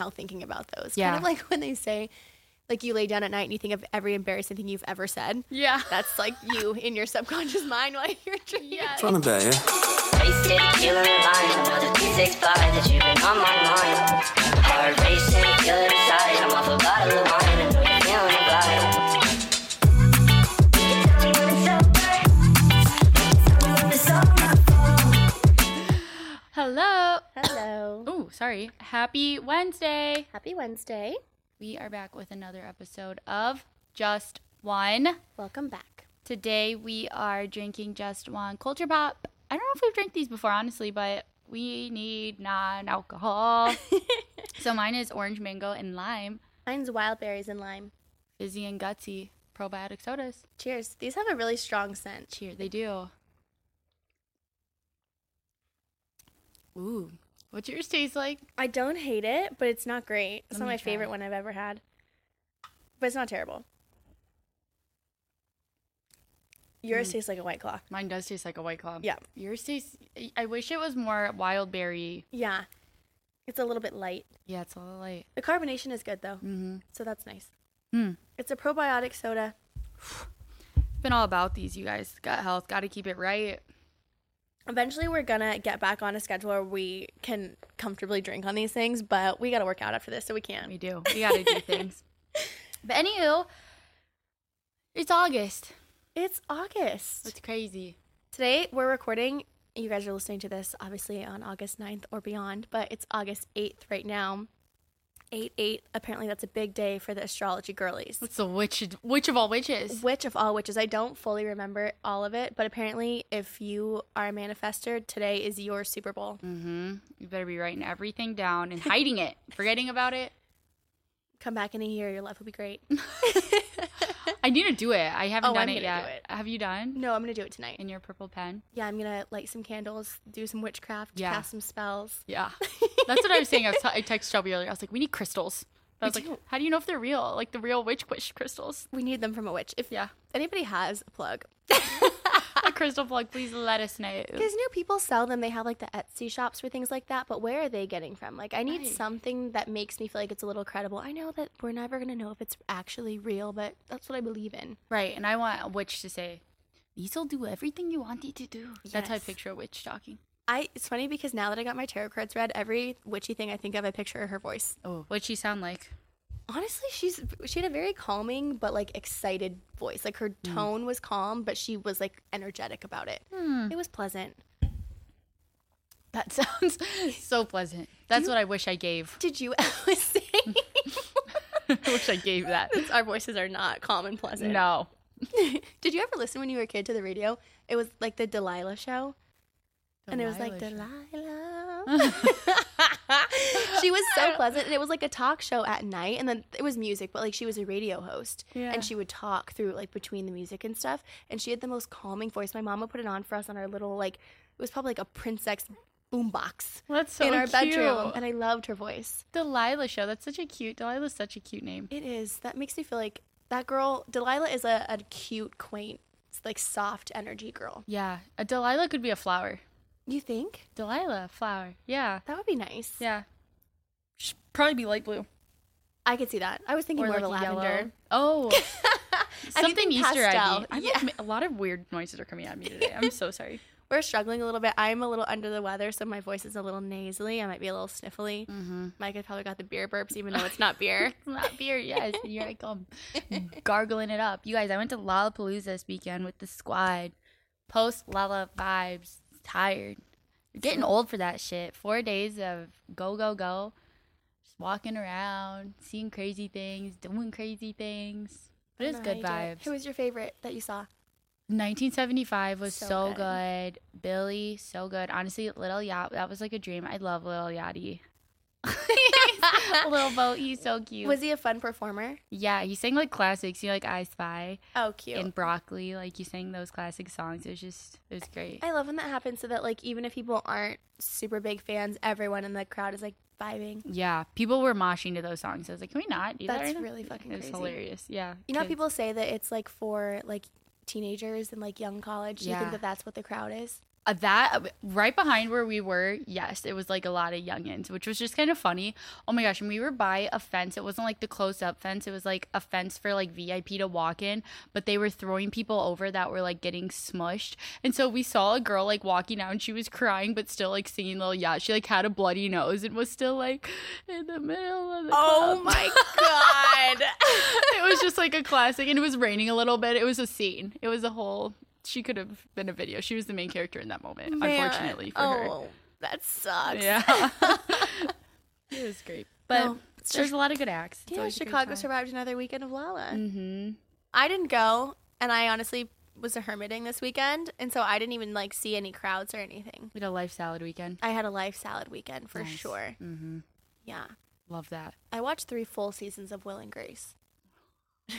now thinking about those. Yeah. Kind of like when they say, like you lay down at night and you think of every embarrassing thing you've ever said. Yeah. That's like you in your subconscious mind while you're dreaming. From the bay, yeah? Wasted, killer line, another 365 that you've been on my mind. Heart racing, feel inside. I'm off a bottle of wine, I know you're feeling the. Hello. Hello. Sorry. Happy Wednesday. Happy Wednesday. We are back with another episode of Just One. Welcome back. Today we are drinking Just One Culture Pop. I don't know if we've drank these before, honestly, but we need non-alcohol. so mine is orange mango and lime, Mine's wild berries and lime. fizzy and gutsy probiotic sodas. Cheers. These have a really strong scent. Cheers. They do. Ooh. What's yours taste like? I don't hate it, but it's not great. It's Let not my try favorite one I've ever had. But it's not terrible. Yours tastes like a white claw. Mine does taste like a white claw. Yeah. Yours tastes. I wish it was more wild berry. Yeah. It's a little bit light. Yeah, it's a little light. The carbonation is good though. Mm-hmm. So that's nice. Hmm. It's a probiotic soda. it's Been all about these, you guys. Gut health. Got to keep it right. Eventually we're gonna get back on a schedule where we can comfortably drink on these things, but we gotta work out after this, so we can't. We do. We got to do things. But anywho, it's August. It's August. It's crazy. Today we're recording. You guys are listening to this obviously on August 9th or beyond, but it's August 8th right now. 8 8. Apparently, that's a big day for the astrology girlies. What's the witch? Which of all witches? Witch of all witches? I don't fully remember all of it, but apparently, if you are a manifester, today is your Super Bowl. Mm-hmm. You better be writing everything down and hiding it, forgetting about it. Come back in a year, your life will be great. I need to do it. I haven't Oh, done I'm it yet. do it. Have you done? no, I'm gonna do it tonight. In your purple pen? Yeah, I'm gonna light some candles, do some witchcraft, Yeah. cast some spells. Yeah. That's what I was saying. I, was t- I texted Shelby earlier. I was like, we need crystals. I We was like, how do you know if they're real? Like the real witch wish crystals. We need them from a witch. If Yeah. anybody has a plug, crystal plug, please let us know. Because new people sell them. They have like the Etsy shops for things like that. But where are they getting from? Like, I need Right. something that makes me feel like it's a little credible. I know that we're never going to know if it's actually real, but that's what I believe in. Right. And I want a witch to say, these will do everything you want it to do. That's how I picture a witch talking. I It's funny because now that I got my tarot cards read, every witchy thing I think of, I picture her voice. Oh. What'd she sound like? Honestly, she's she had a very calming but like excited voice. Like her tone was calm, but she was like energetic about it. Hmm. It was pleasant. That sounds so pleasant. That's what I wish I gave. Did you ever say I wish I gave that. our voices are not calm and pleasant? No. Did you ever listen when you were a kid to the radio? It was like the Delilah show. and it was like Delilah Delilah. She was so pleasant, and it was like a talk show at night, and then it was music, but like she was a radio host, Yeah. and she would talk through like between the music and stuff, and she had the most calming voice. My mom would put it on for us on our little like it was probably like a princess boombox That's so in our bedroom, and I loved her voice. Delilah show. That's such a cute. Delilah's such a cute name. It is that makes me feel like that girl Delilah is a, a cute, quaint, like soft energy girl. Yeah. A Delilah could be a flower. You think Delilah flower. Yeah. that would be nice? Yeah. Should probably be light blue. I could see that. I was thinking more of a like lavender. yellow. Oh. Something Easter eggy. I'm Yeah. like, a lot of weird noises are coming at me today. I'm so sorry. We're struggling a little bit. I'm a little under the weather, so my voice is a little nasally. I might be a little sniffly. Mm-hmm. Mike has probably got the beer burps, even though it's not beer. It's not beer, yes. Here I come. Gargling it up. You guys, I went to Lollapalooza this weekend with the squad. Post Lolla vibes. Tired. You're getting old for that shit. Four days of go, go, go. Walking around, seeing crazy things, doing crazy things. But it's good know how you do it. vibes. Who was your favorite that you saw? 1975 was So so, good. good. Billie, so good. Honestly, Little Yacht, that was like a dream. I love Lil Yachty. Little boat, he's so cute. Was he a fun performer? yeah, he sang like classics. You know, like I Spy Oh, cute. and Broccoli. Like you sang those classic songs. It was just, it was great. I love when that happens so that, like, even if people aren't super big fans, everyone in the crowd is, like, vibing. Yeah, people were moshing to those songs. I was like, can we not do that? That's right now?" really fucking It was crazy. hilarious. Yeah. You know how people say that it's, like, for, like, teenagers and, like, young college? Do you think that that's what the crowd is? Uh, that right behind where we were, yes, it was like a lot of youngins, which was just kind of funny. Oh my gosh, and we were by a fence. It wasn't like the closed up fence. It was like a fence for like VIP to walk in, but they were throwing people over that were like getting smushed. And so we saw a girl like walking out and she was crying but still like singing little yeah. She like had a bloody nose and was still like in the middle of the Oh club. my god. it was just like a classic and it was raining a little bit. It was a scene. It was a whole she could have been a video. She was the main character in that moment, Man. unfortunately for her. oh, that sucks. Yeah. it was great. But No, there's a lot of good acts. It's Yeah, Chicago survived another weekend of Lolla. Mm-hmm. I didn't go, and I honestly was a hermiting this weekend, and so I didn't even like see any crowds or anything. We had a life salad weekend. I had a life salad weekend for Nice. sure. Mm-hmm. Yeah. Love that. I watched three full seasons of Will and Grace.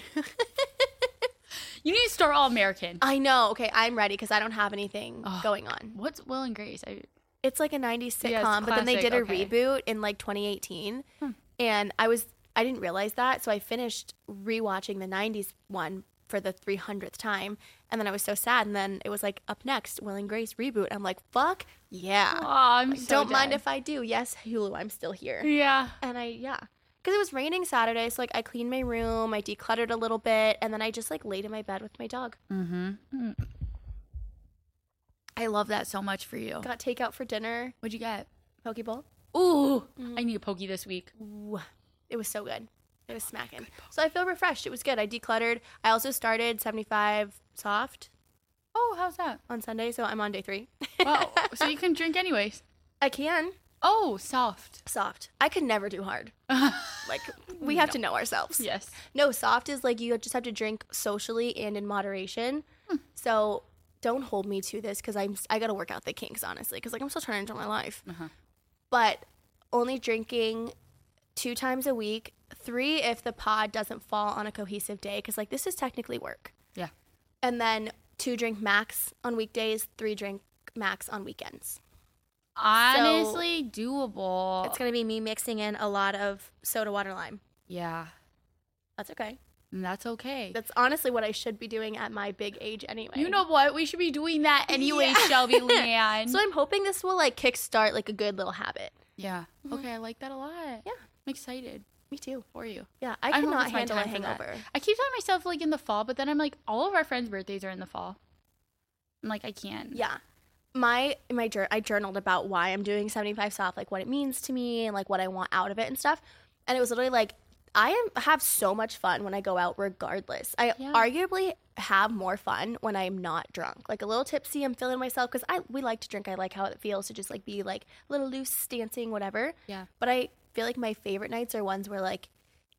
You need to start All American. I know. Okay, I'm ready because I don't have anything Oh. going on. What's Will and Grace? I, It's like a 90s sitcom, Yeah, but then they did a okay. reboot in like 2018. Hmm. And I was I didn't realize that, so I finished rewatching the 90s one for the 300th time, and then I was so sad and then it was like up next Will and Grace reboot. I'm like, "Fuck, yeah." oh, I'm so don't mind if I do. Yes, Hulu, I'm still here. Yeah. And I yeah. Cuz it was raining Saturday, so like I cleaned my room, I decluttered a little bit, and then I just like laid in my bed with my dog. Mm-hmm. I love that so much for you. Got takeout for dinner, What'd you get? poke bowl. Ooh, I need a pokey this week. Ooh, it was so good. It was smacking. So I feel refreshed. It was good. I decluttered. I also started 75 soft Oh, how's that? on Sunday, so I'm on day three. Wow. so you can drink anyways. I can Oh, soft. soft. I could never do hard. Like we have to know ourselves. yes. No, soft is like you just have to drink socially and in moderation. So don't hold me to this because I'm I gotta work out the kinks honestly because like I'm still trying to enjoy my life. Uh-huh. But only drinking two times a week, three if the pod doesn't fall on a cohesive day because like this is technically work. Yeah. And then two drink max on weekdays, three drink max on weekends. Honestly, doable. It's gonna be me mixing in a lot of soda water lime. yeah. That's okay. And that's okay. That's honestly what I should be doing at my big age anyway. you know what? We should be doing that anyway, Yeah. Shelby Leanne. So I'm hoping this will like kickstart like a good little habit. yeah. Mm-hmm. Okay, I like that a lot. Yeah. I'm excited Me too. for you. Yeah, I I cannot handle a time for that. hangover. I keep telling myself like in the fall, but then I'm like, all of our friends' birthdays are in the fall. I'm like, I can't. Yeah. My my I journaled about why I'm doing 75 soft, like what it means to me and like what I want out of it and stuff. And it was literally like I am, have so much fun when I go out regardless. I Yeah. arguably have more fun when I'm not drunk. Like a little tipsy, I'm feeling myself cuz I we like to drink. I like how it feels to just like be like a little loose dancing whatever. Yeah. But I feel like my favorite nights are ones where like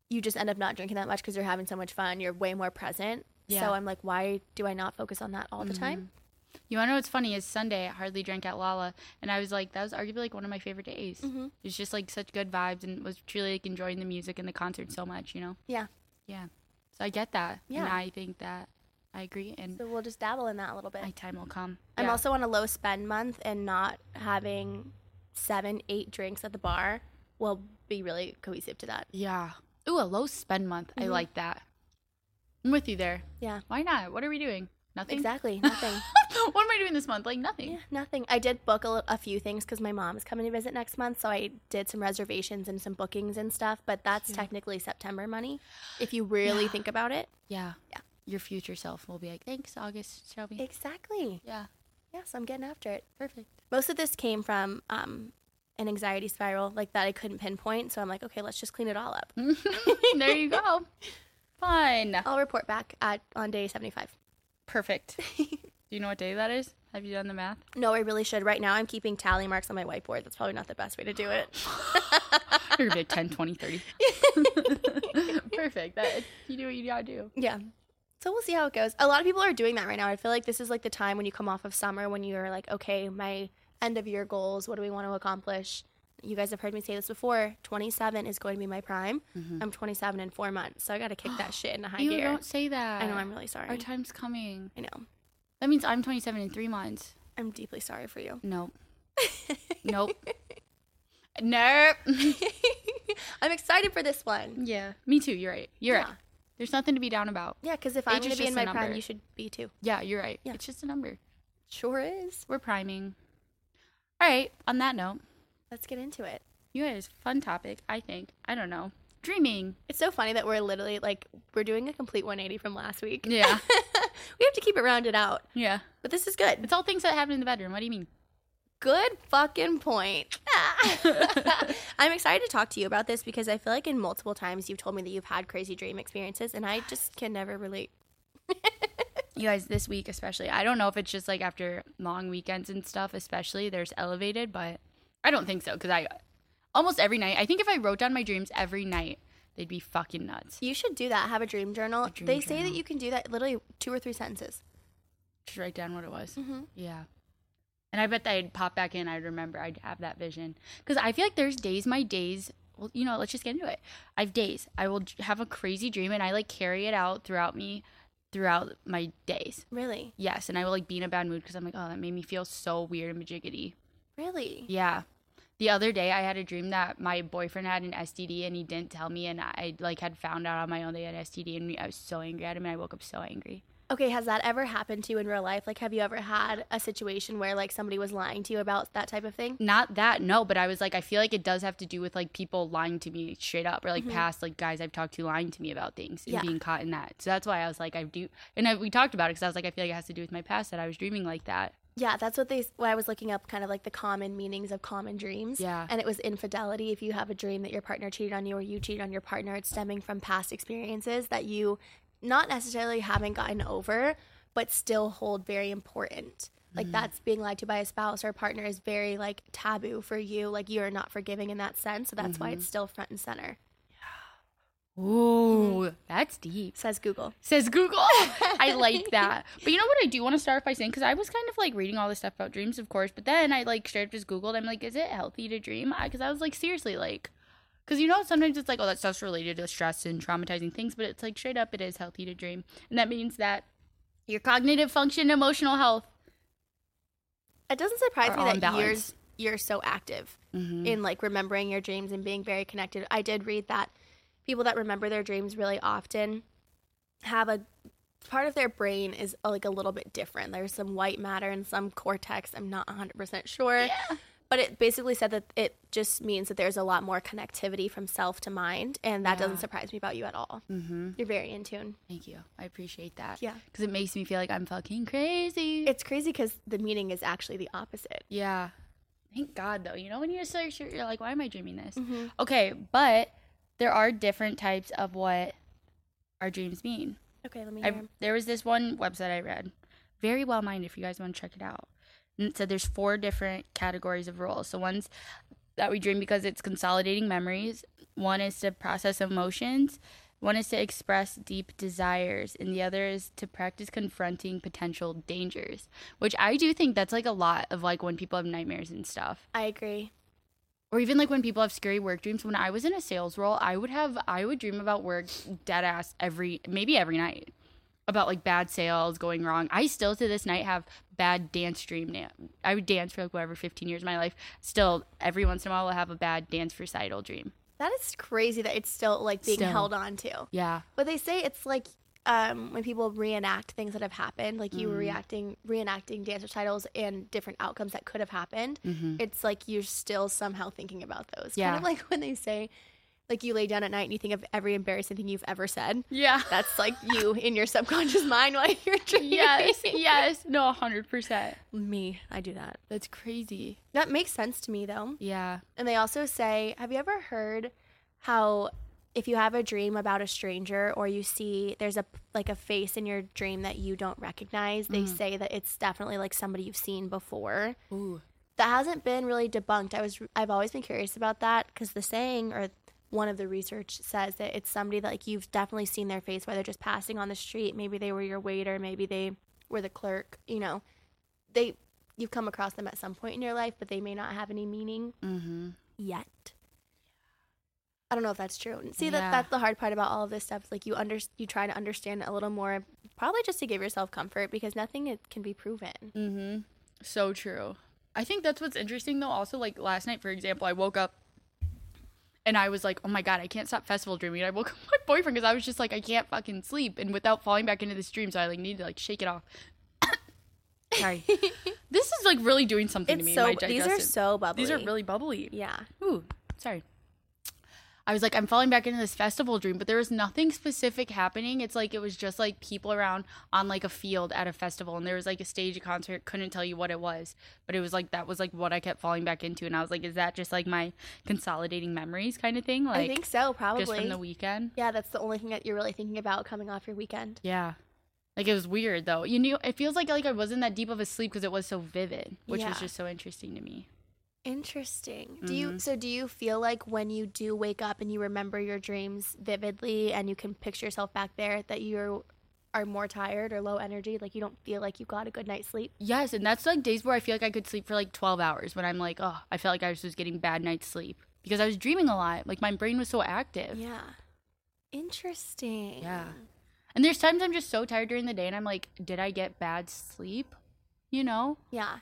you just end up not drinking that much because you're having so much fun. You're way more present. Yeah. So I'm like, why do I not focus on that all the mm-hmm. time? You wanna know what's funny is Sunday I hardly drank at Lolla and I was like that was arguably like one of my favorite days. Mm-hmm. It was just like such good vibes and was truly like enjoying the music and the concert so much, you know? Yeah. Yeah. So I get that. Yeah. And I think that I agree and So we'll just dabble in that a little bit. my time will come. I'm Yeah. also on a low spend month, and not having seven, eight drinks at the bar will be really cohesive to that. Yeah. Ooh, a low spend month. I like that. I'm with you there. Yeah, Why not? What are we doing? Nothing. exactly. Nothing. what am I doing this month? Like nothing. yeah, nothing. I did book a, a few things because my mom is coming to visit next month, so I did some reservations and some bookings and stuff. But that's technically September money, if you really think about it. Yeah. Yeah. Your future self will be like, thanks, August Shelby. Exactly. yeah. Yes, I'm getting after it. Perfect. Most of this came from um, an anxiety spiral, like that I couldn't pinpoint. So I'm like, okay, let's just clean it all up. there you go. Fun. I'll report back at on day 75. Perfect. Do you know what day that is? Have you done the math? No, I really should. Right now, I'm keeping tally marks on my whiteboard. That's probably not the best way to do it. You're gonna be like 10, 20, 30. Perfect. That you do what you gotta do. yeah. So we'll see how it goes. A lot of people are doing that right now. I feel like this is like the time when you come off of summer when you're like, okay, my end of year goals. What do we want to accomplish? You guys have heard me say this before. 27 is going to be my prime. Mm-hmm. I'm 27 in four months, so I got to kick that shit into high You gear. don't say that. I know. I'm really sorry. Our time's coming. I know. That means I'm 27 in three months. I'm deeply sorry for you. Nope. nope. Nope. I'm excited for this one. yeah. Me too. You're right. You're Yeah. right. There's nothing to be down about. Yeah, because if I'm going to be in my prime, you should be too. Yeah, you're right. Yeah. It's just a number. Sure is. We're priming. All right. On that note, Let's get into it. you guys, fun topic. I think. I don't know. Dreaming. It's so funny that we're literally like we're doing a complete 180 from last week. Yeah. we have to keep it rounded out, yeah. but this is good. It's all things that happen in the bedroom. What do you mean? Good fucking point. I'm excited to talk to you about this because I feel like in multiple times you've told me that you've had crazy dream experiences, and I just can never relate. You guys, this week especially, I don't know if it's just like after long weekends and stuff, especially there's elevated, but I don't think so because I almost every night, I think if I wrote down my dreams every night, they'd be fucking nuts. You should do that. Have a dream journal. dream they say that you can do that literally two or three sentences. Just write down what it was. Mhm. Yeah. And I bet that I'd pop back in. I'd remember. I'd have that vision. Because I feel like there's days, my days, well, you know, let's just get into it. I have days. I will have a crazy dream and I like carry it out throughout me, throughout my days. Really? Yes. And I will like be in a bad mood because I'm like, oh, that made me feel so weird and majiggity. Really? Yeah. The other day I had a dream that my boyfriend had an STD and he didn't tell me and I like had found out on my own they had STD and I was so angry at him and I woke up so angry. Okay, has that ever happened to you in real life? Like, have you ever had a situation where like somebody was lying to you about that type of thing? Not that, no, but I was like, I feel like it does have to do with like people lying to me straight up, or like mm-hmm. past like guys I've talked to lying to me about things and Yeah. being caught in that. So that's why I was like, I do, and I, we talked about it because I was like, I feel like it has to do with my past that I was dreaming like that. Yeah, that's what they. When I was looking up, kind of like the common meanings of common dreams. Yeah. and it was infidelity. If you have a dream that your partner cheated on you or you cheated on your partner, it's stemming from past experiences that you not necessarily haven't gotten over, but still hold very important. Like mm. that's being lied to by a spouse or a partner is very like taboo for you. Like you are not forgiving in that sense. So that's why it's mm-hmm. still front and center. Ooh, that's deep. Says Google. Says Google. I like that. But you know what I do want to start by saying? Because I was kind of like reading all this stuff about dreams, of course, but then I like straight up just Googled. I'm like, is it healthy to dream? Because I was like, seriously, like, because you know, sometimes it's like, oh, that stuff's related to stress and traumatizing things, but it's like straight up, it is healthy to dream. And that means that your cognitive function, emotional health. It doesn't surprise me that in you're you're so active mm-hmm. in like remembering your dreams and being very connected. I did read that people that remember their dreams really often have a part of their brain is uh, like a little bit different. There's some white matter and some cortex. I'm not 100% sure. But it basically said that it just means that there's a lot more connectivity from self to mind. And that doesn't surprise me about you at all. Mm-hmm. You're very in tune. Thank you. I appreciate that. Yeah. Because it makes me feel like I'm fucking crazy. It's crazy because the meaning is actually the opposite. Yeah. Thank God, though. You know, when you search, you're, you're like, why am I dreaming this? Mm-hmm. Okay, but there are different types of what our dreams mean. Okay, let me I, there was this one website I read, very well minded if you guys want to check it out. And it said there's four different categories of roles. So one's that we dream because it's consolidating memories. One is to process emotions. One is to express deep desires, and the other is to practice confronting potential dangers. Which I do think that's like a lot of like when people have nightmares and stuff I agree. Or even like when people have scary work dreams when i was in a sales role i would have i would dream about work dead ass every maybe every night about like bad sales going wrong i still to this night have bad dance dream na- i would dance for like whatever 15 years of my life still every once in a while i'll have a bad dance recital dream That is crazy that it's still like being Still. held on to. yeah But they say it's like um, when people reenact things that have happened, like Mm. you were reacting, reenacting dance recitals and different outcomes that could have happened. It's like you're still somehow thinking about those. Mm-hmm. Yeah. Kind of like when they say, like you lay down at night and you think of every embarrassing thing you've ever said. yeah That's like you in your subconscious mind while you're dreaming. yes yes no 100% Me, I do that. that's crazy That makes sense to me though. yeah And they also say, have you ever heard how if you have a dream about a stranger or you see there's a like a face in your dream that you don't recognize, they say that it's definitely like somebody you've seen before. Ooh. That hasn't been really debunked. I was I've always been curious about that because the saying or one of the research says that it's somebody that like you've definitely seen their face whether just passing on the street, maybe they were your waiter, maybe they were the clerk, you know. They you've come across them at some point in your life, but they may not have any meaning mm-hmm yet. I don't know if that's true. And See Yeah. that that's the hard part about all of this stuff. Like you under you try to understand a little more, probably just to give yourself comfort because nothing it can be proven. Mm-hmm. So true. I think that's what's interesting though. Also, like last night, for example, I woke up and I was like, "Oh my god, I can't stop festival dreaming." And I woke up my boyfriend because I was just like, I can't fucking sleep, and without falling back into this dream, so I like needed to like shake it off. Sorry. this is like really doing something to It's me. so these are so bubbly. These are really bubbly. yeah. Ooh, sorry. I was like, I'm falling back into this festival dream, but there was nothing specific happening. It's like it was just like people around on like a field at a festival, and there was like a stage, a concert. Couldn't tell you what it was, but it was like that was like what I kept falling back into, and I was like, is that just like my consolidating memories kind of thing? Like I think so, probably. just from the weekend. yeah, that's the only thing that you're really thinking about coming off your weekend. Yeah. Like it was weird though. You knew it feels like like I wasn't that deep of a sleep because it was so vivid, which Yeah. was just so interesting to me. Interesting. Do you Mm-hmm. so do you feel like when you do wake up and you remember your dreams vividly and you can picture yourself back there that you are more tired or low energy, like you don't feel like you got a good night's sleep? Yes, and that's like days where I feel like I could sleep for like 12 hours when I'm like, oh, I felt like I was just getting bad night's sleep because I was dreaming a lot. Like my brain was so active. Yeah. Interesting. Yeah. And there's times I'm just so tired during the day and I'm like, did I get bad sleep? You know? Yeah.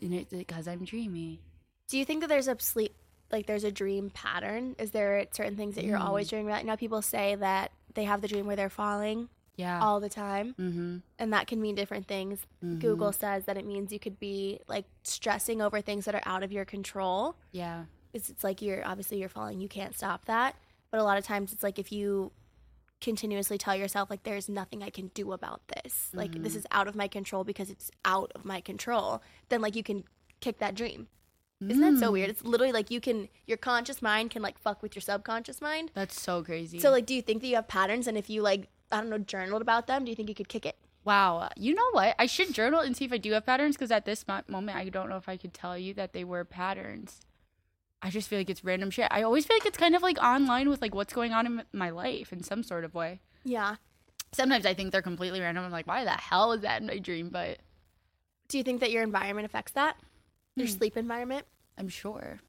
And it's because I'm dreamy. Do you think that there's a sleep like there's a dream pattern? Is there certain things that you're Mm. always dreaming about? You know, people say that they have the dream where they're falling Yeah. all the time, mm-hmm. and that can mean different things. Google says that it means you could be like stressing over things that are out of your control. Yeah. It's, it's like you're obviously you're falling, you can't stop that. But a lot of times it's like if you continuously tell yourself like there's nothing I can do about this. Like this is out of my control because it's out of my control. Then like you can kick that dream. Isn't that so weird? It's literally like you can your conscious mind can like fuck with your subconscious mind. That's so crazy. So like do you think that you have patterns and if you like I don't know journaled about them, do you think you could kick it? wow. You know what? I should journal and see if I do have patterns because at this mo- moment, I don't know if I could tell you that they were patterns. I just feel like it's random shit. I always feel like it's kind of like online with like what's going on in my life in some sort of way. Yeah. Sometimes I think they're completely random. I'm like, why the hell is that in my dream? But Do you think that your environment affects that? Your Hmm. sleep environment? I'm sure.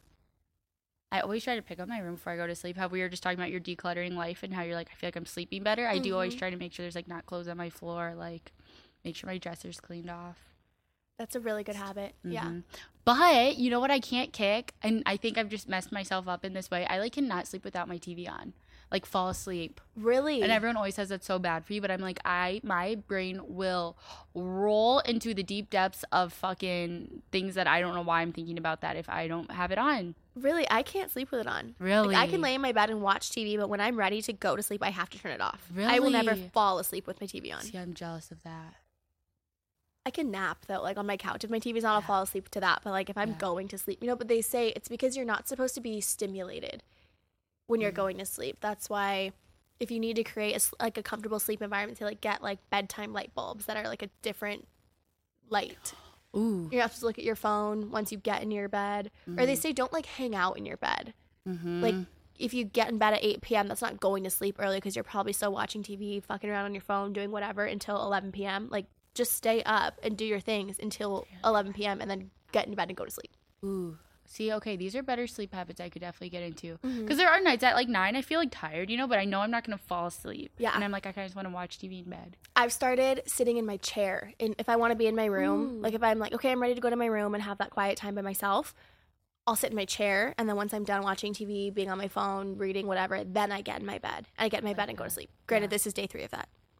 I always try to pick up my room before I go to sleep. How we were just talking about your decluttering life and how you're like, I feel like I'm sleeping better. I do always try to make sure there's like not clothes on my floor, like make sure my dresser's cleaned off. That's a really good habit. Yeah. Mhm. But you know what I can't kick? And I think I've just messed myself up in this way. I like cannot sleep without my TV on. Like fall asleep. Really? And everyone always says that's so bad for you, but I'm like, I my brain will roll into the deep depths of fucking things that I don't know why I'm thinking about that if I don't have it on. Really, I can't sleep with it on. Really? Like, I can lay in my bed and watch TV, but when I'm ready to go to sleep, I have to turn it off. Really? I will never fall asleep with my TV on. See, I'm jealous of that. I can nap though, like on my couch. If my TV's on, I'll fall asleep to that. But like if I'm Yeah. going to sleep, you know, but they say it's because you're not supposed to be stimulated when Mm. you're going to sleep. That's why if you need to create a, like a comfortable sleep environment, to like get like bedtime light bulbs that are like a different light. Ooh. You have to look at your phone once you get in your bed. Or they say don't like hang out in your bed. Mm-hmm. Like if you get in bed at 8 p.m., that's not going to sleep early because you're probably still watching TV, fucking around on your phone, doing whatever until 11 p.m. Like just stay up and do your things until 11 p.m. and then get in bed and go to sleep. Ooh. See, okay, these are better sleep habits I could definitely get into. Because Mm-hmm. there are nights at like nine, I feel like tired, you know, but I know I'm not gonna fall asleep. Yeah. And I'm like, I kinda just want to watch TV in bed. I've started sitting in my chair. And if I want to be in my room, Ooh. like if I'm like, okay, I'm ready to go to my room and have that quiet time by myself, I'll sit in my chair. And then once I'm done watching TV, being on my phone, reading, whatever, then I get in my bed. I get in my bed and go to sleep. Granted, this is day three of that.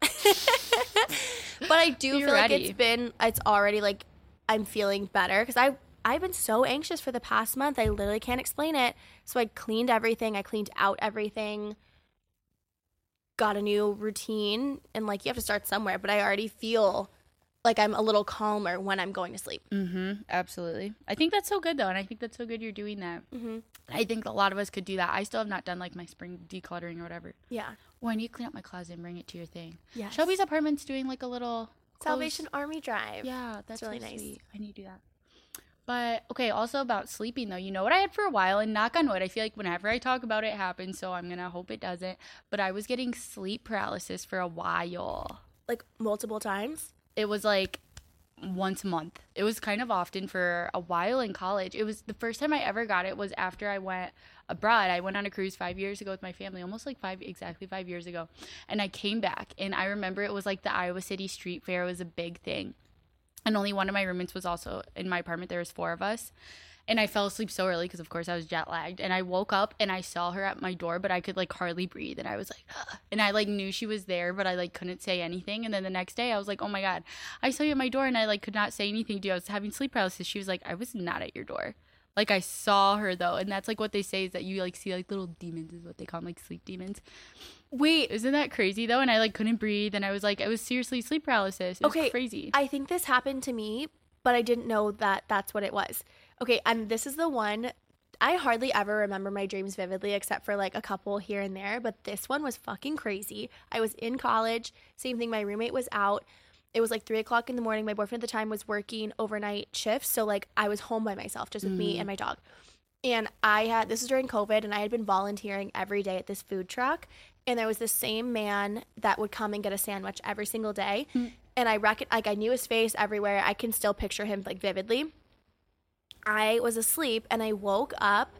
but I do You're feel like it's been, it's already like I'm feeling better because I, I've been so anxious for the past month. I literally can't explain it. So I cleaned everything. I cleaned out everything got a new routine and like you have to start somewhere but i already feel like i'm a little calmer when i'm going to sleep Mm-hmm. Absolutely. I think that's so good though, and I think that's so good you're doing that. mm-hmm. I think a lot of us could do that. I still have not done like my spring decluttering or whatever. yeah Well, I need to clean up my closet and bring it to your thing. Yeah. Shelby's apartment's doing like a little clothes- salvation army drive Yeah, that's really really nice. nice. I need to do that. But okay, also about sleeping though, you know what I had for a while, and knock on wood, I feel like whenever I talk about it, it happens. So I'm gonna hope it doesn't. But I was getting sleep paralysis for a while. like multiple times It was like once a month. It was kind of often for a while in college. It was the first time I ever got it was after I went abroad. I went on a cruise five years ago with my family, almost like five exactly five years ago. And I came back and I remember it was like the Iowa City Street Fair was a big thing. And only one of my roommates was also in my apartment. There was four of us. and I fell asleep so early because of course I was jet lagged. And I woke up and I saw her at my door, but I could like hardly breathe. And I was like, "Ugh." and I like knew she was there, but I like couldn't say anything. And then the next day I was like, oh my god, I saw you at my door, and I like could not say anything to you. I was having sleep paralysis. She was like, I was not at your door. Like I saw her though, and that's like what they say is that you like see like little demons is what they call them, like sleep demons. Wait, Isn't that crazy though? And I like couldn't breathe, and I was like, I was seriously sleep paralysis. It Okay, crazy. I think this happened to me, but I didn't know that that's what it was. Okay, and this is the one I hardly ever remember my dreams vividly except for like a couple here and there, but this one was fucking crazy. I was in college, same thing, my roommate was out. It was like three o'clock in the morning. My boyfriend at the time was working overnight shifts, so like I was home by myself, just with me and mm. my dog. And I had this was during COVID, and I had been volunteering every day at this food truck. And there was the same man that would come and get a sandwich every single day. Mm. And I reckon, like, I knew his face everywhere. I can still picture him like vividly. I was asleep, and I woke up.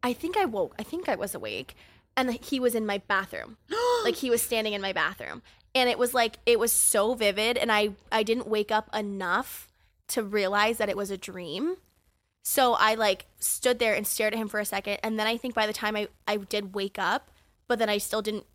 I think I woke. I think I was awake, and he was in my bathroom. like he was standing in my bathroom, and it was like it was so vivid, and I I didn't wake up enough to realize that it was a dream. So I like stood there and stared at him for a second, and then I think by the time I I did wake up, but then I still didn't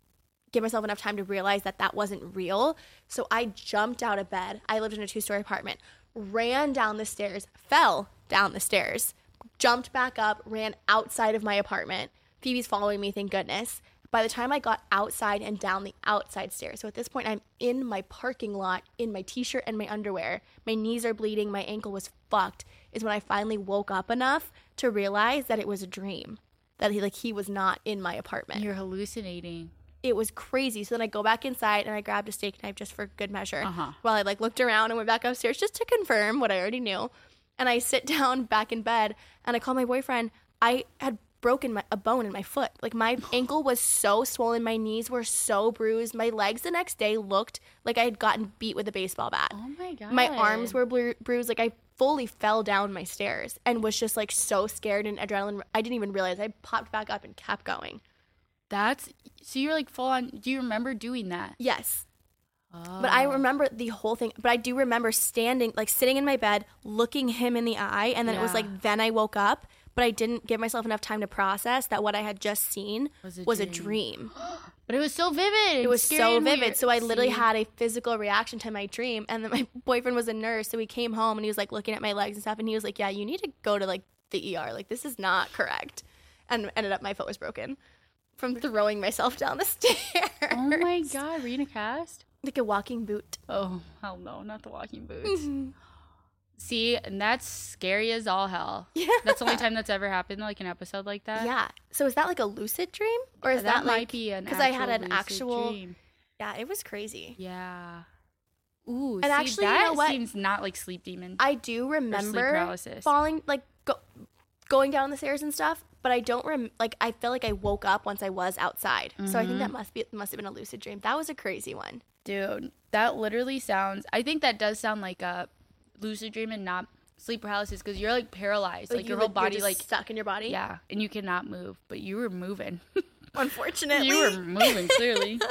give myself enough time to realize that that wasn't real. So I jumped out of bed. I lived in a two-story apartment. Ran down the stairs, fell down the stairs, jumped back up, ran outside of my apartment. Phoebe's following me, thank goodness. By the time I got outside and down the outside stairs, so at this point I'm in my parking lot in my t-shirt and my underwear. My knees are bleeding, my ankle was fucked. Is when I finally woke up enough to realize that it was a dream. That he like he was not in my apartment. You're hallucinating. it was crazy. So then I go back inside and I grabbed a steak knife just for good measure. Uh-huh. While I like looked around and went back upstairs just to confirm what I already knew. And I sit down back in bed and I call my boyfriend. I had broken my, a bone in my foot. Like my ankle was so swollen, my knees were so bruised. My legs the next day looked like I had gotten beat with a baseball bat. Oh my god. My arms were bru- bruised. Like I fully fell down my stairs and was just like so scared and adrenaline. I didn't even realize. I popped back up and kept going. That's so you're like full on. Do you remember doing that? Yes. But I oh. remember the whole thing. But I do remember standing, like sitting in my bed, looking him in the eye. And then it was like, then I woke up. But I didn't give myself enough time to process that what I had just seen Was was a a, dream. But it was so vivid. It was so vivid. So I literally had. had a physical reaction to my dream. And then my boyfriend was a nurse. So he came home and he was like looking at my legs and stuff. And he was like, yeah, you need to go to like the ER. Like, this is not correct. And ended up, my foot was broken from throwing myself down the stairs. Oh my god, were you in a cast? Like a walking boot. Oh hell no, not the walking boots. See, and that's scary as all hell. Yeah. That's the only time that's ever happened, like an episode like that. Yeah. So is that like a lucid dream, or is that, might like, be an because I had an actual? dream. Yeah, it was crazy. Yeah. Ooh, And see, actually, you that know what? seems not like sleep demon. I do remember falling, like go, going down the stairs and stuff, but I don't rem. Like I feel like I woke up once I was outside. So I think Mm-hmm. that must be must have been a lucid dream. That was a crazy one. Dude, that literally sounds. I think that does sound like a lucid dream and not sleep paralysis because you're like paralyzed, like, you your whole body, like stuck in your body. yeah, and you cannot move, but you were moving. Unfortunately. you were moving clearly.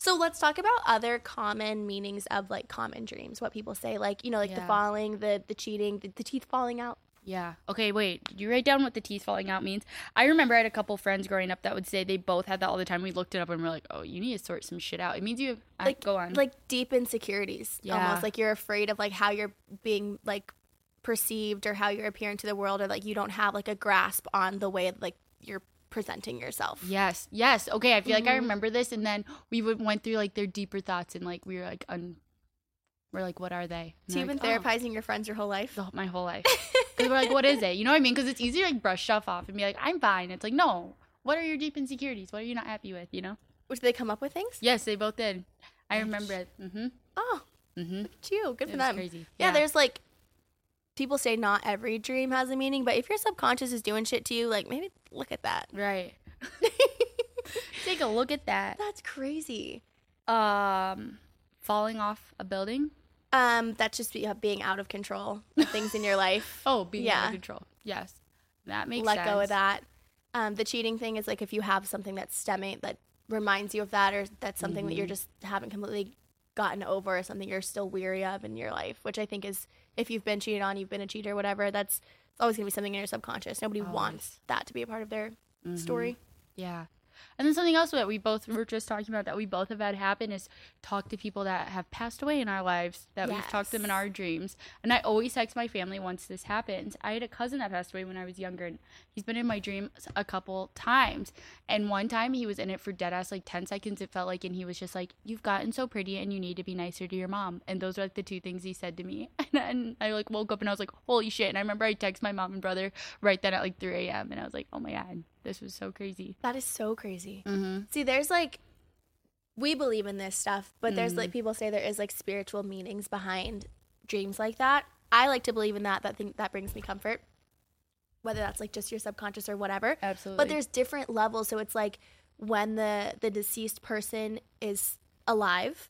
So let's talk about other common meanings of like common dreams. What people say, like you know, like the falling, the the cheating, the, the teeth falling out. Yeah. Okay, wait. Did you write down what the teeth falling out means? I remember I had a couple friends growing up that would say they both had that all the time. We looked it up and we're like, oh, you need to sort some shit out. It means you I, like go on. like deep insecurities Yeah. almost like you're afraid of like how you're being like perceived or how you're appearing to the world or like you don't have like a grasp on the way like you're presenting yourself yes, yes. Okay, I feel like I Mm-hmm. remember this, and then we would went through like their deeper thoughts and like we were like un. We're like, what are they? And so you've they're been like, "Oh, therapizing your friends your whole life the- my whole life. Because we're like, what is it? You know what I mean? Because it's easy to like brush stuff off and be like, I'm fine. It's like, no. What are your deep insecurities? What are you not happy with? You know? which they come up with things Yes, they both did. I remember it. Mm-hmm. oh Mm-hmm. you good It for them crazy. yeah. Yeah. there's like people say not every dream has a meaning but if your subconscious is doing shit to you like maybe look at that Right. Take a look at that. that's crazy Um, falling off a building. Um that's just be- being out of control of things in your life Oh, being out Yeah. of control. Yes, that makes let sense. go of that. Um, the cheating thing is like if you have something that's stemming that reminds you of that, or that's something that you're Mm-hmm. just haven't completely gotten over, or something you're still weary of in your life. Which I think is if you've been cheated on, you've been a cheater, whatever. That's It's always gonna be something in your subconscious. Nobody Always. wants that to be a part of their story. Yeah. And then something else that we both were just talking about that we both have had happen is talk to people that have passed away in our lives, that we've talked to them in our dreams. And I always text my family once this happens. I had a cousin that passed away when I was younger, and he's been in my dreams a couple times. And one time he was in it for dead ass like 10 seconds, it felt like, and he was just like, You've gotten so pretty and you need to be nicer to your mom. And those are like the two things he said to me. And, and I like woke up and I was like, Holy shit. And I remember I texted my mom and brother right then at like 3 a.m. And I was like, Oh my God, this was so crazy. That is so crazy. Mm-hmm. See, there's like we believe in this stuff, but there's Mm-hmm. like people say there is like spiritual meanings behind dreams like that. I like to believe in that. That thing that brings me comfort. Whether that's like just your subconscious or whatever. Absolutely. But there's different levels. So it's like when the the deceased person is alive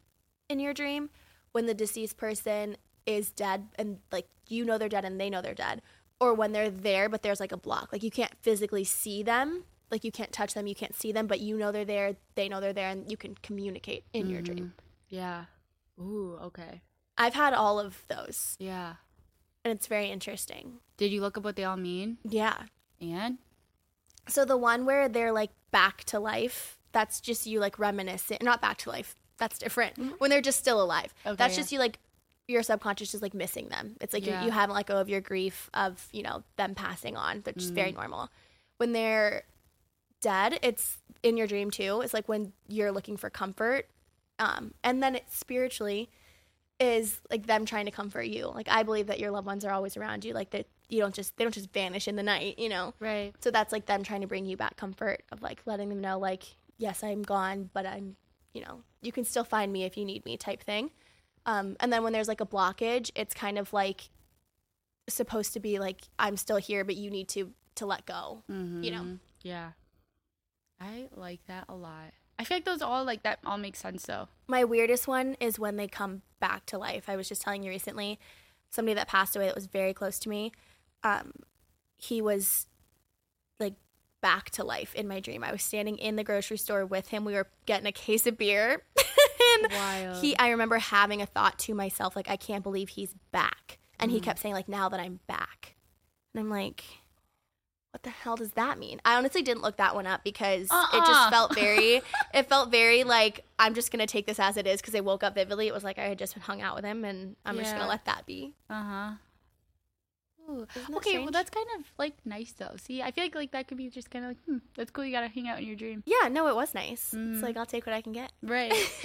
in your dream, when the deceased person is dead and like you know they're dead and they know they're dead, or when they're there but there's like a block. Like you can't physically see them, like you can't touch them, you can't see them, but you know they're there, they know they're there and you can communicate in your dream. Mm. Yeah. Ooh, okay. I've had all of those Yeah. and it's very interesting. Did you look up what they all mean? Yeah. And So the one where they're like back to life, that's just you like reminiscing, not back to life. That's different. Mm-hmm. When they're just still alive. Okay, that's yeah. just you like your subconscious is like missing them. It's like Yeah. you, you haven't let go of your grief of, you know, them passing on. They're just very normal. When they're dead, it's in your dream too. It's like when you're looking for comfort. Um, and then it spiritually is like them trying to comfort you. Like I believe that your loved ones are always around you. Like that you don't just they don't just vanish in the night, you know. right. So that's like them trying to bring you back comfort of like letting them know like yes I'm gone but I'm you know you can still find me if you need me type thing. Um, and then when there's like a blockage, it's kind of like supposed to be like I'm still here but you need to to let go. You know. Mhm. Yeah. I like that a lot. I feel like those all like that all makes sense though. My weirdest one is when they come back to life. I was just telling you recently, somebody that passed away that was very close to me. Um, he was like back to life in my dream. I was standing in the grocery store with him. We were getting a case of beer. Wild. he I remember having a thought to myself like I can't believe he's back. And Mm. he kept saying like now that I'm back. And I'm like what the hell does that mean? I honestly didn't look that one up because it Uh-uh. just felt very it felt very like I'm just going to take this as it is because I woke up vividly. It was like I had just hung out with him and I'm just gonna let that be. Uh-huh. Ooh. That Okay, well that's kind of like nice though. See, I feel like like that could be just kind of like, hmm, that's cool. You gotta hang out in your dream, Yeah, no, it was nice. Mm. It's like I'll take what I can get. right?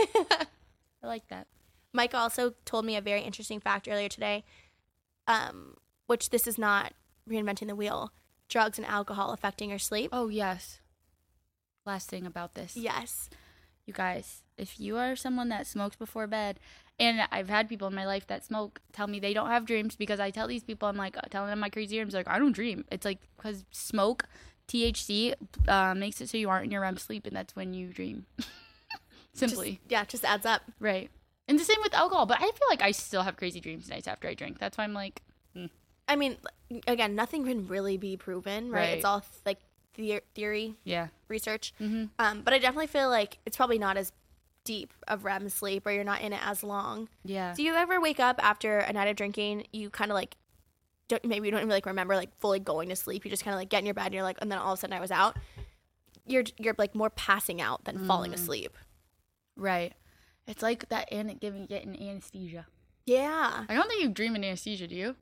I like that. Mike also told me a very interesting fact earlier today, um, which this is not reinventing the wheel. Drugs and alcohol affecting your sleep. Oh yes. Last thing about this. Yes. You guys, if you are someone that smokes before bed, and I've had people in my life that smoke tell me they don't have dreams because I tell these people, I'm like, uh, telling them my crazy dreams, like, I don't dream. It's like, because smoke, THC, uh, makes it so you aren't in your REM sleep, and that's when you dream. Simply. Just, yeah, it just adds up. right. And the same with alcohol, but I feel like I still have crazy dreams nights after I drink. That's why I'm like, I mean, again, nothing can really be proven, right? Right. It's all like theory, yeah. research. Mhm. Um, but I definitely feel like it's probably not as deep of REM sleep, or you're not in it as long. Yeah. Do you ever wake up after a night of drinking? You kind of like, don't, maybe you don't even like remember like fully going to sleep. You just kind of like get in your bed and you're like, and then all of a sudden I was out. You're you're like more passing out than falling Mm. asleep. Right. It's like that and giving getting anesthesia. Yeah, I don't think you dream in anesthesia, do you?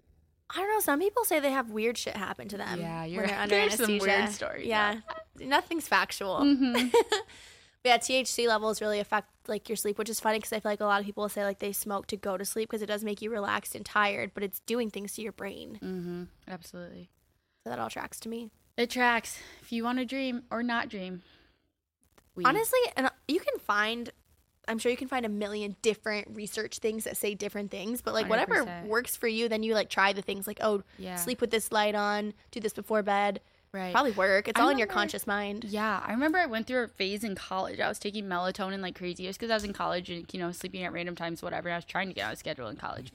I don't know. Some people say they have weird shit happen to them. Yeah, you're when they're under There's some weird stories, Yeah, nothing's factual. Mm-hmm. But yeah, THC levels really affect like your sleep, which is funny because I feel like a lot of people say like they smoke to go to sleep because it does make you relaxed and tired, but it's doing things to your brain. mm-hmm. Absolutely. So that all tracks to me. It tracks. If you want to dream or not dream. weed. Honestly, and uh, you can find, I'm sure you can find a million different research things that say different things, but like whatever 100%. works for you, then you like try the things like, oh, Yeah. sleep with this light on, do this before bed. Right. Probably work. It's I all in your conscious mind. Yeah, I remember I went through a phase in college. I was taking melatonin like crazy just because I was in college and you know sleeping at random times, whatever. I was trying to get on a schedule in college.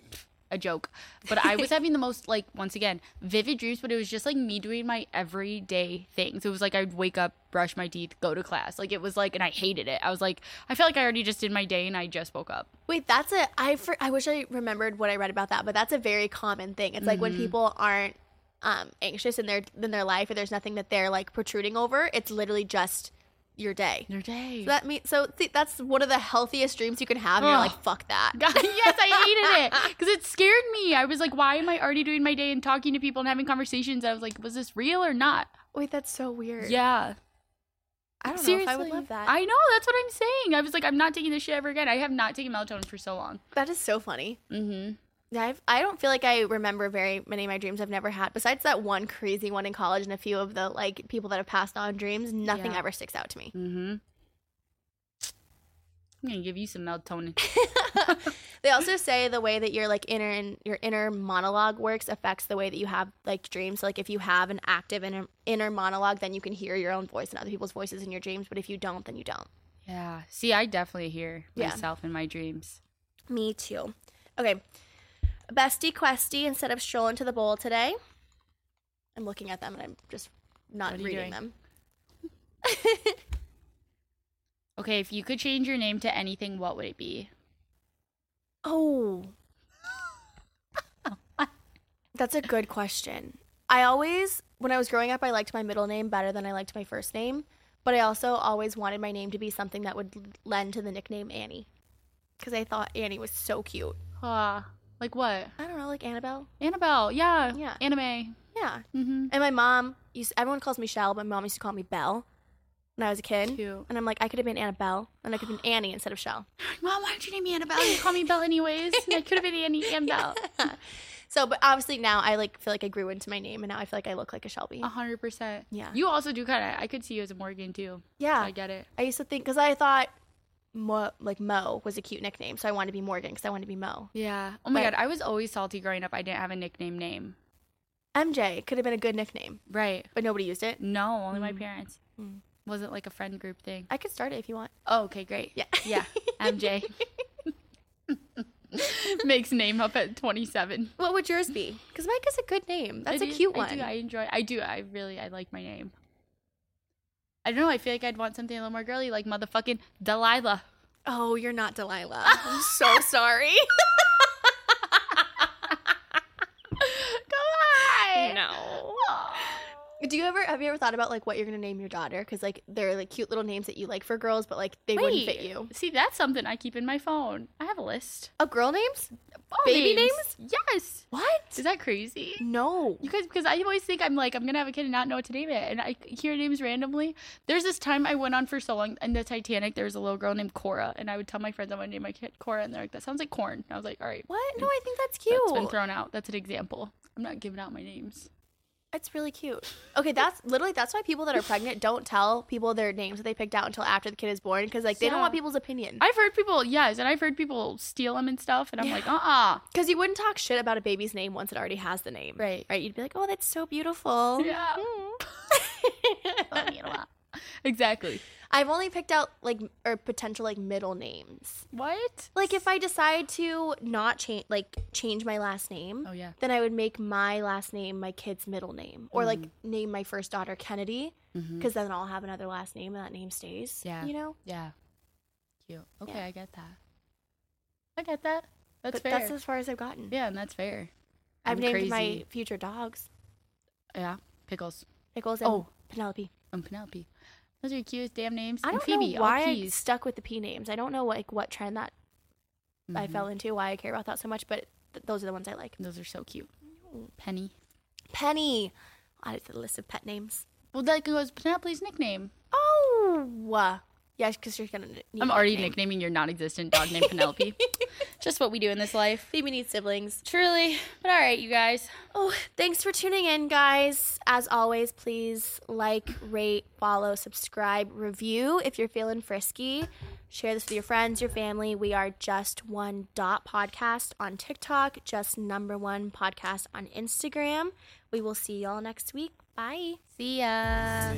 A joke, but I was having the most like once again vivid dreams. But it was just like me doing my everyday things. It was like I'd wake up, brush my teeth, go to class. Like it was like, and I hated it. I was like, I felt like I already just did my day and I just woke up. Wait, that's a I for, I wish I remembered what I read about that, but that's a very common thing. It's like Mm-hmm. when people aren't um, anxious in their in their life or there's nothing that they're like protruding over. It's literally just your day. Your day. So that means so see, that's one of the healthiest dreams you can have. And you're like, fuck that. God, yes, I hated it because it scared me. I was like, why am I already doing my day and talking to people and having conversations? I was like, was this real or not? Wait, that's so weird. Yeah. I don't Seriously. know if I would love that. I know. That's what I'm saying. I was like, I'm not taking this shit ever again. I have not taken melatonin for so long. that is so funny. Mm-hmm. Yeah, I've, I don't feel like I remember very many of my dreams I've never had. Besides that one crazy one in college and a few of the like people that have passed on dreams, nothing Yeah. ever sticks out to me. Mm-hmm. I'm gonna give you some melatonin. They also say the way that your like inner and your inner monologue works affects the way that you have like dreams. So, like if you have an active inner inner monologue, then you can hear your own voice and other people's voices in your dreams. But if you don't, then you don't. yeah. See, I definitely hear Yeah. myself in my dreams. Me too. Okay, bestie questie. Instead of strolling to the bowl today, I'm looking at them and I'm just not reading doing? them. Okay, if you could change your name to anything, what would it be? Oh. That's a good question. I always, when I was growing up, I liked my middle name better than I liked my first name. But I also always wanted my name to be something that would lend to the nickname Annie. Because I thought Annie was so cute. Ah, like what? I don't know, like Annabelle? Annabelle. Yeah. Yeah. Anime. Yeah. Mm-hmm. And my mom, used, everyone calls me Shell, but my mom used to call me Belle when I was a kid. Cute. And I'm like, I could have been Annabelle, and I could have been Annie instead of Shell. Mom, why did you name me Annabelle? You call me Belle anyways. I could have been Annie Annabelle. So, but obviously now I like feel like I grew into my name, and now I feel like I look like a Shelby. A hundred percent. Yeah. You also do kind of. I could see you as a Morgan too. yeah. I get it. I used to think because I thought Mo, like Mo was a cute nickname, so I wanted to be Morgan because I wanted to be Mo. Yeah. Oh my But- god, I was always salty growing up. I didn't have a nickname name. MJ could have been a good nickname, Right. but nobody used it. No, only my Mm. parents. Mm. Wasn't like a friend group thing. I could start it if you want. Oh, okay, great. Yeah. Yeah. MJ. Makes name up at 27. What would yours be? Because Mike is a good name. That's I a do- cute I one. do. I enjoy. I do. I really. I like my name. I don't know. I feel like I'd want something a little more girly, like motherfucking Delilah. oh, you're not Delilah. I'm so sorry. Come on. no. Do you ever have you ever thought about like what you're gonna name your daughter? Because like they're like cute little names that you like for girls, but like they wouldn't fit you. See, that's something I keep in my phone. I have a list. of girl names? All Baby Yes. What? Is that crazy? No. You guys, because I always think I'm like I'm gonna have a kid and not know what to name it, and I hear names randomly. There's this time I went on for so long in the Titanic. There was a little girl named Cora, and I would tell my friends I'm gonna name my kid Cora, and they're like, "That sounds like corn." And I was like, "All right, What? No, I think that's cute. that's been thrown out. That's an example. I'm not giving out my names." It's really cute. Okay, that's literally that's why people that are pregnant don't tell people their names that they picked out until after the kid is born because like they don't Yeah. want people's opinion. I've heard people, yes, and I've heard people steal them and stuff, and I'm like, uh, uh Because you wouldn't talk shit about a baby's name once it already has the name. Right. Right. You'd be like, oh, that's so beautiful. Yeah. Mm. exactly. I've only picked out like or potential like middle names. What? Like if I decide to not change like change my last name, Oh yeah. then I would make my last name my kid's middle name, or like mm. name my first daughter Kennedy, mm-hmm. because then I'll have another last name and that name stays. Yeah. You know. Yeah. Cute. Okay, Yeah. I get that. I get that. That's but fair. that's as far as I've gotten. yeah, and that's fair. I've I'm named my future dogs Yeah. Pickles. Pickles and Oh. Penelope. I'm Penelope. Those are the cutest damn names. I don't Phoebe, know why I stuck with the P names. I don't know like what trend that I Mhm. fell into, why I care about that so much, but th- those are the ones I like. Those are so cute. Penny. Penny. Add it to the list of pet names. Well, that goes Penelope's nickname. Oh, yeah, because you're gonna. Need I'm a already nickname. nicknaming your non-existent dog named Penelope. Just what we do in this life. Phoebe needs siblings. Truly. But all right, you guys. Oh, thanks for tuning in, guys. As always, please like, rate, follow, subscribe, review if you're feeling frisky. Share this with your friends, your family. We are just one dot podcast on TikTok, just number one podcast on Instagram. We will see y'all next week. Bye. See ya.